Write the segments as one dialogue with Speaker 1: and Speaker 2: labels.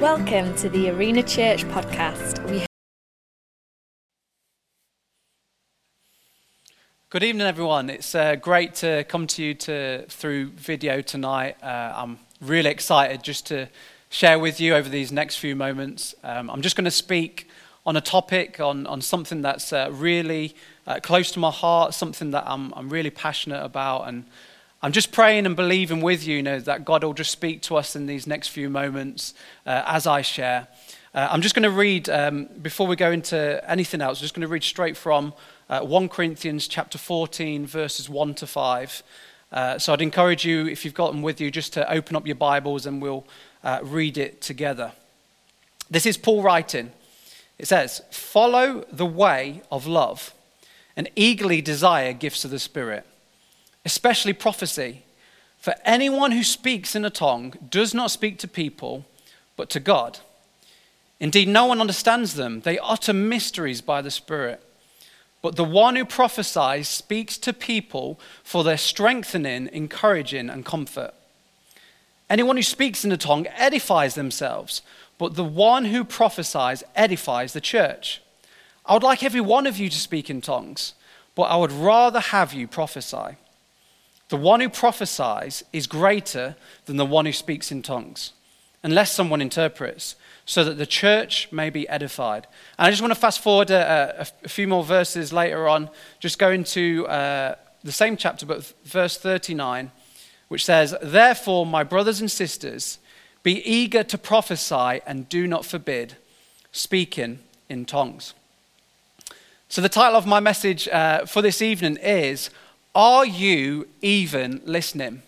Speaker 1: Welcome to the Arena Church podcast. We
Speaker 2: Good evening, everyone. It's uh, great to come to you to, through video tonight. Uh, I'm really excited just to share with you over these next few moments. Um, I'm just going to speak on a topic, on, on something that's uh, really uh, close to my heart, something that I'm, I'm really passionate about. And I'm just praying and believing with you, you know, that God will just speak to us in these next few moments uh, as I share. Uh, I'm just going to read, um, before we go into anything else, I'm just going to read straight from uh, 1 Corinthians chapter 14, verses 1 to 5. Uh, so I'd encourage you, if you've got them with you, just to open up your Bibles and we'll uh, read it together. This is Paul writing. It says, Follow the way of love and eagerly desire gifts of the Spirit, especially prophecy. For anyone who speaks in a tongue does not speak to people, but to God. Indeed, no one understands them. They utter mysteries by the Spirit. But the one who prophesies speaks to people for their strengthening, encouraging, and comfort. Anyone who speaks in a tongue edifies themselves, but the one who prophesies edifies the church. I would like every one of you to speak in tongues, but I would rather have you prophesy. The one who prophesies is greater than the one who speaks in tongues, unless someone interprets so that the church may be edified. And I just want to fast forward a, a, a few more verses later on, just go into uh, the same chapter, but verse 39, which says, Therefore, my brothers and sisters, be eager to prophesy and do not forbid speaking in tongues. So, the title of my message uh, for this evening is Are You Even Listening?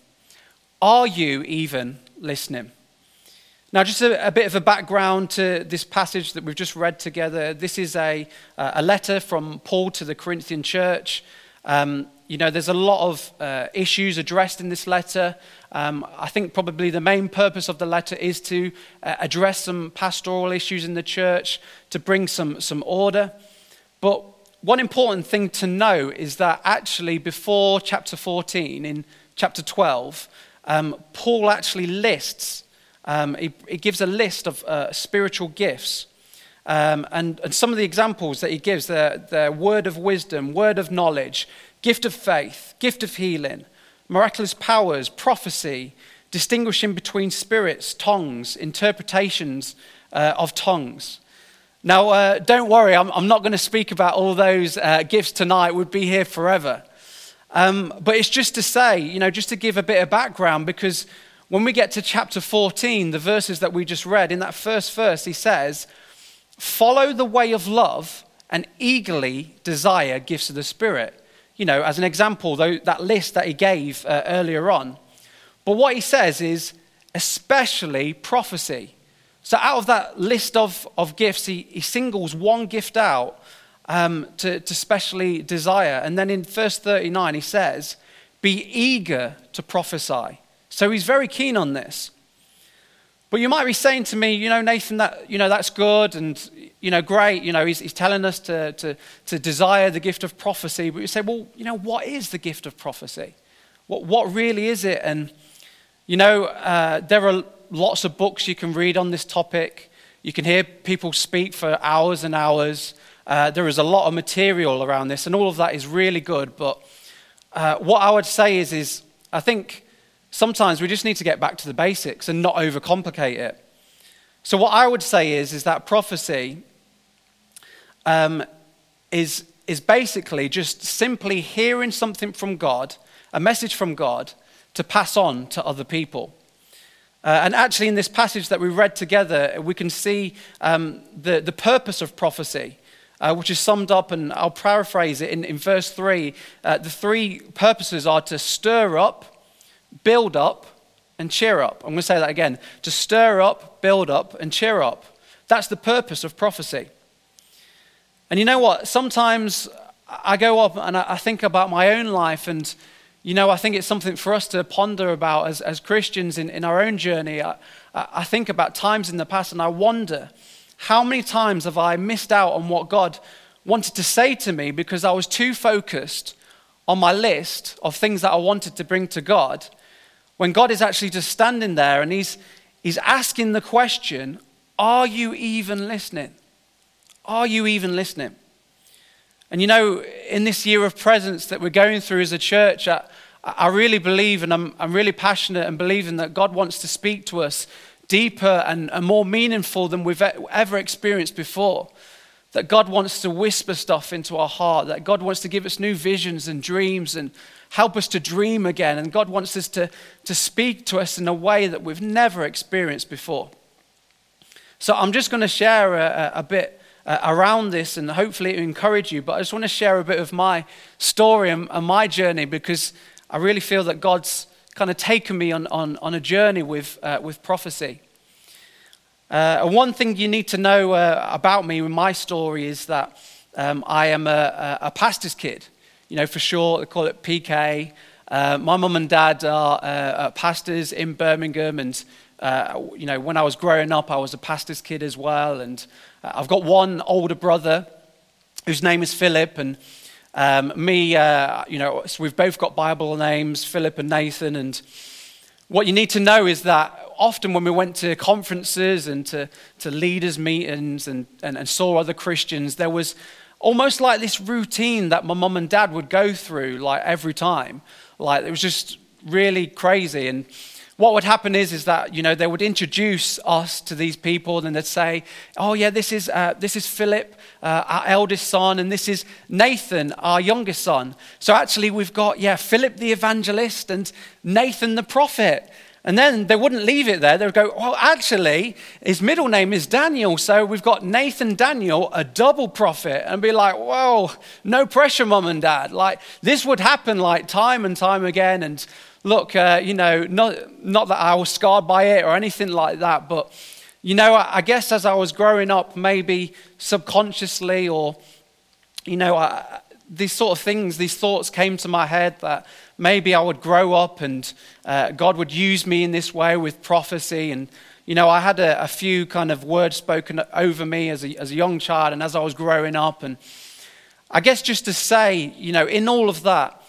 Speaker 2: Are You Even Listening? Now, just a, a, bit of a background to this passage that we've just read together. This is a, a letter from Paul to the Corinthian church. Um, you know, there's a lot of uh, issues addressed in this letter. Um, I think probably the main purpose of the letter is to uh, address some pastoral issues in the church, to bring some, some order. But one important thing to know is that actually, before chapter 14, in chapter 12, um, Paul actually lists um, it, it, gives a list of uh, spiritual gifts. Um, and, and, some of the examples that he gives the, the word of wisdom, word of knowledge, gift of faith, gift of healing, miraculous powers, prophecy, distinguishing between spirits, tongues, interpretations uh, of tongues. Now, uh, don't worry, I'm, I'm not going to speak about all those uh, gifts tonight. We'd be here forever. Um, but it's just to say, you know, just to give a bit of background, because when we get to chapter 14, the verses that we just read, in that first verse, he says, Follow the way of love and eagerly desire gifts of the Spirit. You know, as an example, though, that list that he gave uh, earlier on. But what he says is, especially prophecy. So, out of that list of, of gifts, he, he singles one gift out um, to, to specially desire. And then in verse 39, he says, Be eager to prophesy. So he's very keen on this. But you might be saying to me, you know, Nathan, that, you know, that's good and, you know, great. You know, he's, he's telling us to, to, to desire the gift of prophecy. But you say, well, you know, what is the gift of prophecy? What, what really is it? And, you know, uh, there are lots of books you can read on this topic. You can hear people speak for hours and hours. Uh, there is a lot of material around this, and all of that is really good. But uh, what I would say is, is I think sometimes we just need to get back to the basics and not overcomplicate it. So, what I would say is, is that prophecy um, is, is basically just simply hearing something from God, a message from God, to pass on to other people. Uh, and actually, in this passage that we read together, we can see um, the, the purpose of prophecy. Uh, which is summed up, and I'll paraphrase it in, in verse 3. Uh, the three purposes are to stir up, build up, and cheer up. I'm going to say that again to stir up, build up, and cheer up. That's the purpose of prophecy. And you know what? Sometimes I go up and I think about my own life, and you know, I think it's something for us to ponder about as, as Christians in, in our own journey. I, I think about times in the past and I wonder how many times have I missed out on what God wanted to say to me because I was too focused on my list of things that I wanted to bring to God when God is actually just standing there and he's, he's asking the question, Are you even listening? Are you even listening? And you know, in this year of presence that we're going through as a church, I, I really believe and I'm, I'm really passionate and believing that God wants to speak to us deeper and, and more meaningful than we've ever experienced before. That God wants to whisper stuff into our heart, that God wants to give us new visions and dreams and help us to dream again. And God wants us to, to speak to us in a way that we've never experienced before. So I'm just going to share a, a bit uh, around this and hopefully to encourage you. But I just want to share a bit of my story and, and my journey because I really feel that God's kind of taken me on, on, on a journey with, uh, with prophecy. Uh, one thing you need to know uh, about me with my story is that um, I am a, a, pastor's kid. You know, for short, they call it PK. Uh, my mum and dad are uh, pastors in Birmingham, and uh, you know, when I was growing up, I was a pastor's kid as well. And uh, I've got one older brother whose name is Philip, and um, me, uh, you know, so we've both got Bible names, Philip and Nathan. And what you need to know is that often when we went to conferences and to, to leaders' meetings and, and, and saw other Christians, there was almost like this routine that my mum and dad would go through, like every time. Like it was just really crazy. And what would happen is, is that, you know, they would introduce us to these people and they'd say, oh, yeah, this is, uh, this is Philip, uh, our eldest son, and this is Nathan, our youngest son. So actually, we've got, yeah, Philip the evangelist and Nathan the prophet. And then they wouldn't leave it there. They would go, well, actually, his middle name is Daniel. So we've got Nathan Daniel, a double prophet. And be like, whoa, no pressure, mom and dad. Like, this would happen like time and time again. And look, uh, you know, not, not that I was scarred by it or anything like that, but, you know, I, I guess as I was growing up, maybe subconsciously or, you know, I, these sort of things, these thoughts came to my head that maybe I would grow up and uh, God would use me in this way with prophecy. And, you know, I had a, a few kind of words spoken over me as a, as a young child and as I was growing up. And I guess just to say, you know, in all of that,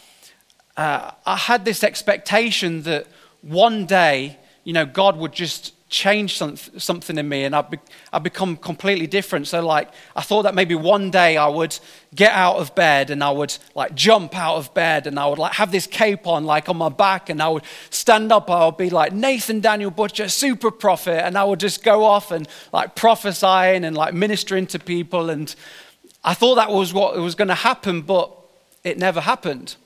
Speaker 2: uh, I had this expectation that one day, you know, God would just change some, something in me and I'd, be, I'd become completely different. So, like, I thought that maybe one day I would get out of bed and I would, like, jump out of bed and I would, like, have this cape on, like, on my back and I would stand up. I would be like Nathan Daniel Butcher, super prophet. And I would just go off and, like, prophesying and, like, ministering to people. And I thought that was what was going to happen, but it never happened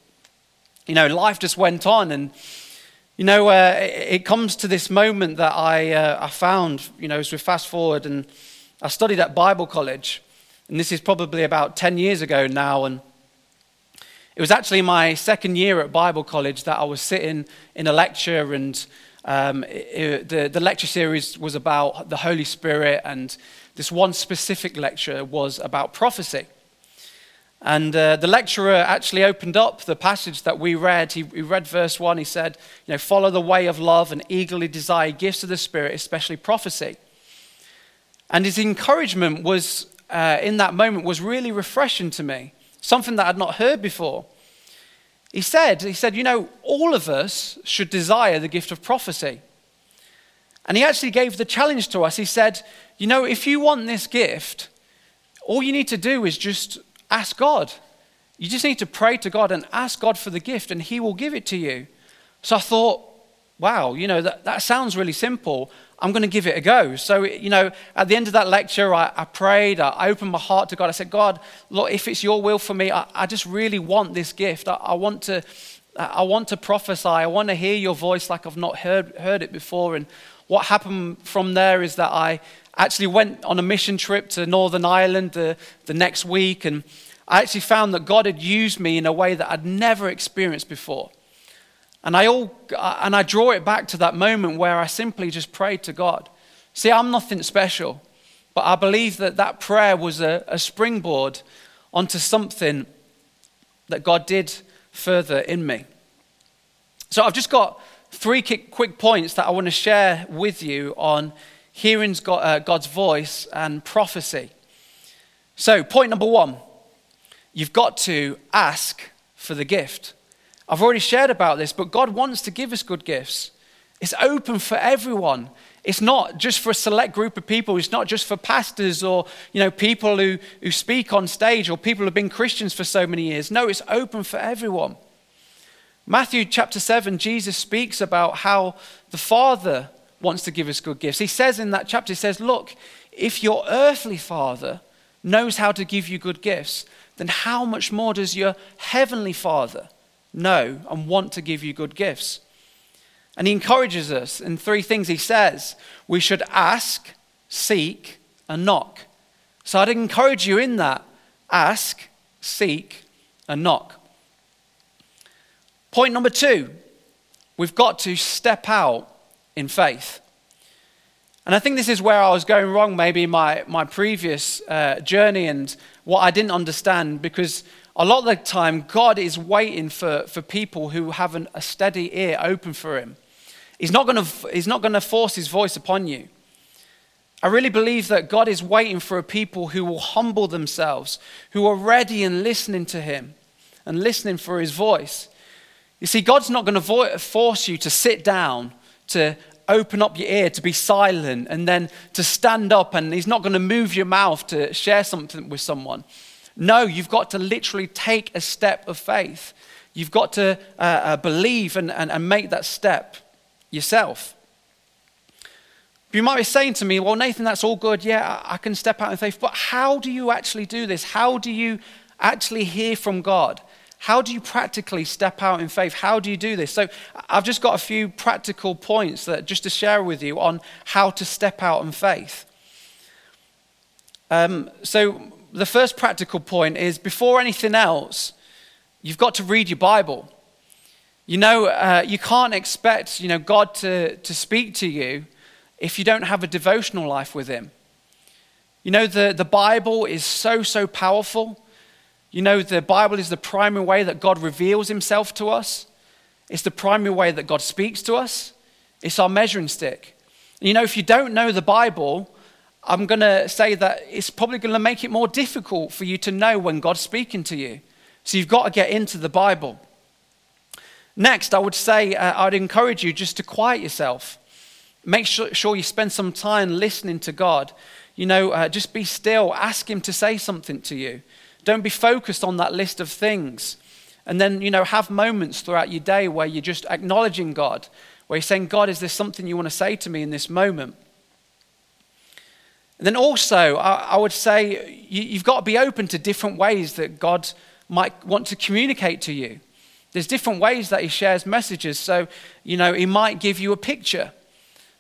Speaker 2: you know, life just went on. And, you know, uh, it, it, comes to this moment that I, uh, I found, you know, as we fast forward, and I studied at Bible college. And this is probably about 10 years ago now. And it was actually my second year at Bible college that I was sitting in a lecture, and um, it, the, the lecture series was about the Holy Spirit, and this one specific lecture was about prophecy. And uh, the lecturer actually opened up the passage that we read. He, he, read verse 1. He said, You know, follow the way of love and eagerly desire gifts of the Spirit, especially prophecy. And his encouragement was, uh, in that moment, was really refreshing to me, something that I'd not heard before. He said, he said, You know, all of us should desire the gift of prophecy. And he actually gave the challenge to us. He said, You know, if you want this gift, all you need to do is just Ask God. You just need to pray to God and ask God for the gift, and He will give it to you. So I thought, wow, you know, that, that sounds really simple. I'm going to give it a go. So, you know, at the end of that lecture, I, I prayed, I opened my heart to God. I said, God, look, if it's your will for me, I, I just really want this gift. I, I, want to, I want to prophesy. I want to hear your voice like I've not heard, heard it before. And what happened from there is that I actually went on a mission trip to Northern Ireland the, the next week, and I actually found that God had used me in a way that I'd never experienced before. And I, all, and I draw it back to that moment where I simply just prayed to God. See, I'm nothing special, but I believe that that prayer was a, a springboard onto something that God did further in me. So I've just got three quick points that I want to share with you on hearing uh, God's voice and prophecy. So, point number one you've got to ask for the gift. I've already shared about this, but God wants to give us good gifts. It's open for everyone. it's not just for a select group of people. It's not just for pastors or, you know, people who, who speak on stage or people who have been Christians for so many years. No, it's open for everyone. Matthew chapter 7, Jesus speaks about how the Father wants to give us good gifts. He says in that chapter, he says, Look, if your earthly Father knows how to give you good gifts, then how much more does your heavenly Father know and want to give you good gifts? And he encourages us in three things. He says we should ask, seek, and knock. So I'd encourage you in that ask, seek, and knock. Point number two we've got to step out in faith. And I think this is where I was going wrong, maybe in my, my previous uh, journey and what I didn't understand, because a lot of the time, God is waiting for, for people who have an, a steady ear open for Him. He's not going to force his voice upon you. I really believe that God is waiting for a people who will humble themselves, who are ready and listening to him and listening for his voice. You see, God's not going to vo- force you to sit down, to open up your ear, to be silent, and then to stand up, and he's not going to move your mouth to share something with someone. No, you've got to literally take a step of faith. You've got to uh, uh, believe and, and, and make that step yourself. You might be saying to me, well, Nathan, that's all good. Yeah, I can step out in faith. But how do you actually do this? How do you actually hear from God? How do you practically step out in faith? How do you do this? So, I've just got a few practical points that just to share with you on how to step out in faith. Um, so, the first practical point is before anything else, you've got to read your Bible. You know, uh, you can't expect, you know, God to, to speak to you if you don't have a devotional life with Him. You know, the, the Bible is so, so powerful. You know, the Bible is the primary way that God reveals Himself to us, it's the primary way that God speaks to us, it's our measuring stick. You know, if you don't know the Bible, I'm going to say that it's probably going to make it more difficult for you to know when God's speaking to you. So you've got to get into the Bible. Next, I would say uh, I'd encourage you just to quiet yourself. Make sure, sure you spend some time listening to God. You know, uh, just be still, ask Him to say something to you. Don't be focused on that list of things. And then, you know, have moments throughout your day where you're just acknowledging God, where you're saying, God, is there something you want to say to me in this moment? And then also, I, would say you, you've got to be open to different ways that God might want to communicate to you. There's different ways that he shares messages. So, you know, he might give you a picture.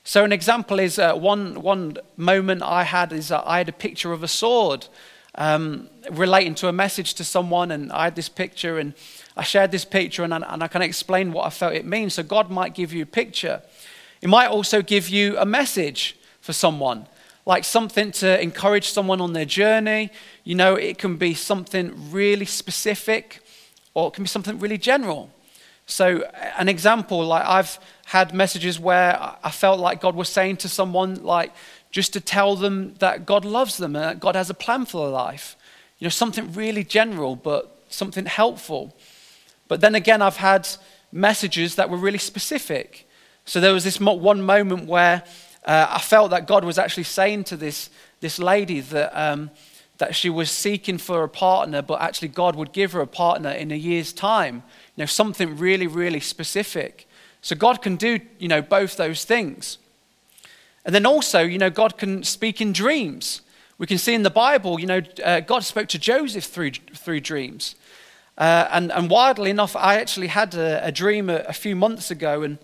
Speaker 2: So, an example is uh, one, one moment I had is uh, I had a picture of a sword um, relating to a message to someone, and I had this picture, and I shared this picture, and, and I can explain what I felt it means. So, God might give you a picture. He might also give you a message for someone, like something to encourage someone on their journey. You know, it can be something really specific or it can be something really general. So, an example, like I've had messages where I felt like God was saying to someone, like, just to tell them that God loves them and that God has a plan for their life. You know, something really general, but something helpful. But then again, I've had messages that were really specific. So, there was this one moment where uh, I felt that God was actually saying to this, this lady that. Um, that she was seeking for a partner, but actually God would give her a partner in a year's time. You know, something really, really specific. So God can do, you know, both those things. And then also, you know, God can speak in dreams. We can see in the Bible, you know, uh, God spoke to Joseph through, through dreams. Uh, and, and wildly enough, I actually had a, a dream a, a, few months ago. And,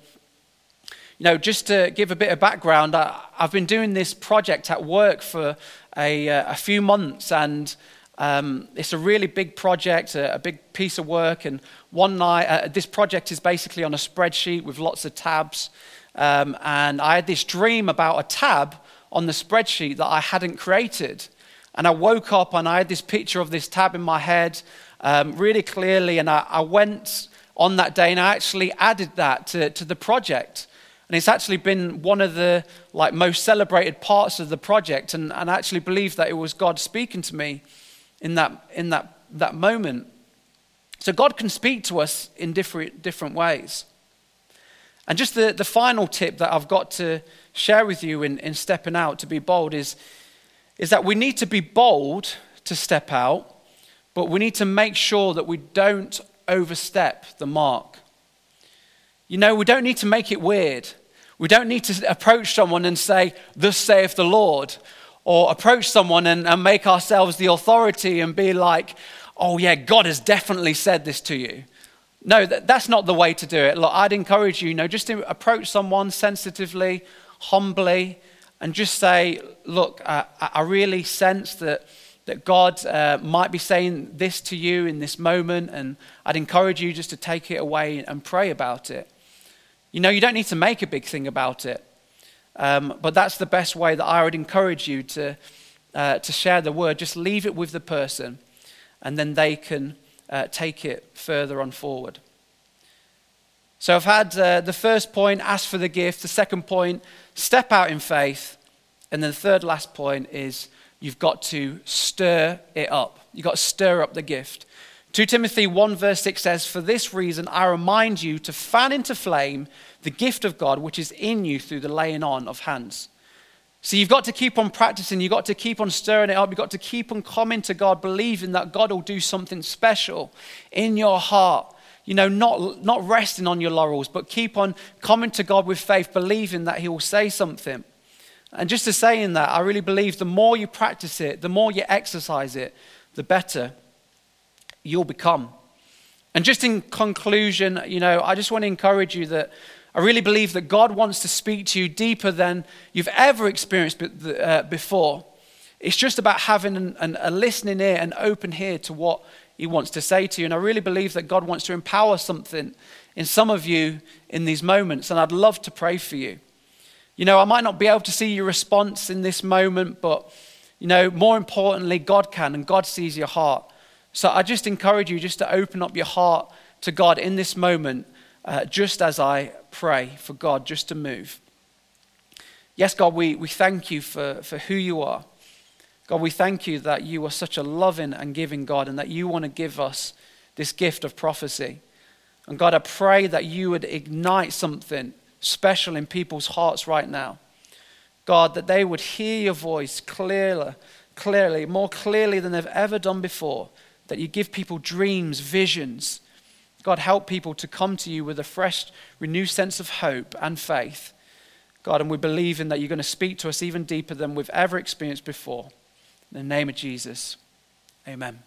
Speaker 2: you know, just to give a bit of background, I, I've been doing this project at work for a, uh, a few months, and um, it's a really big project, a, a, big piece of work. And one night, uh, this project is basically on a spreadsheet with lots of tabs. Um, and I had this dream about a tab on the spreadsheet that I hadn't created. And I woke up and I had this picture of this tab in my head um, really clearly. And I, I, went on that day and I actually added that to, to the project. And it's actually been one of the like most celebrated parts of the project. And, and I actually believe that it was God speaking to me in that, in that, that moment. So God can speak to us in different, different ways. And just the, the final tip that I've got to share with you in, in stepping out to be bold is, is that we need to be bold to step out, but we need to make sure that we don't overstep the mark. You know, we don't need to make it weird. We don't need to approach someone and say, Thus saith the Lord, or approach someone and, and make ourselves the authority and be like, Oh, yeah, God has definitely said this to you. No, that, that's not the way to do it. Look, I'd encourage you, you know, just to approach someone sensitively, humbly, and just say, Look, uh, I really sense that, that God uh, might be saying this to you in this moment, and I'd encourage you just to take it away and pray about it. You know, you don't need to make a big thing about it, um, but that's the best way that I would encourage you to, uh, to share the word. Just leave it with the person, and then they can uh, take it further on forward. So I've had uh, the first point, ask for the gift. The second point, step out in faith. And then the third last point is you've got to stir it up. You've got to stir up the gift. 2 Timothy 1 verse 6 says, For this reason I remind you to fan into flame the gift of God which is in you through the laying on of hands. So you've got to keep on practicing, you've got to keep on stirring it up, you've got to keep on coming to God, believing that God will do something special in your heart. You know, not, not resting on your laurels, but keep on coming to God with faith, believing that He will say something. And just to say in that, I really believe the more you practice it, the more you exercise it, the better you'll become. And just in conclusion, you know, I just want to encourage you that I really believe that God wants to speak to you deeper than you've ever experienced uh, before. It's just about having an, an, a listening ear, an open ear to what He wants to say to you. And I really believe that God wants to empower something in some of you in these moments. And I'd love to pray for you. You know, I might not be able to see your response in this moment, but, you know, more importantly, God can, and God sees your heart. So I just encourage you just to open up your heart to God in this moment, uh, just as I pray for God just to move. Yes, God, we, we thank you for, for who you are. God, we thank you that you are such a loving and giving God and that you want to give us this gift of prophecy. And God, I pray that you would ignite something special in people's hearts right now. God, that they would hear your voice clearly, clearly, more clearly than they've ever done before that you give people dreams, visions. God, help people to come to you with a fresh, renewed sense of hope and faith. God, and we believe in that you're going to speak to us even deeper than we've ever experienced before. In the name of Jesus, amen.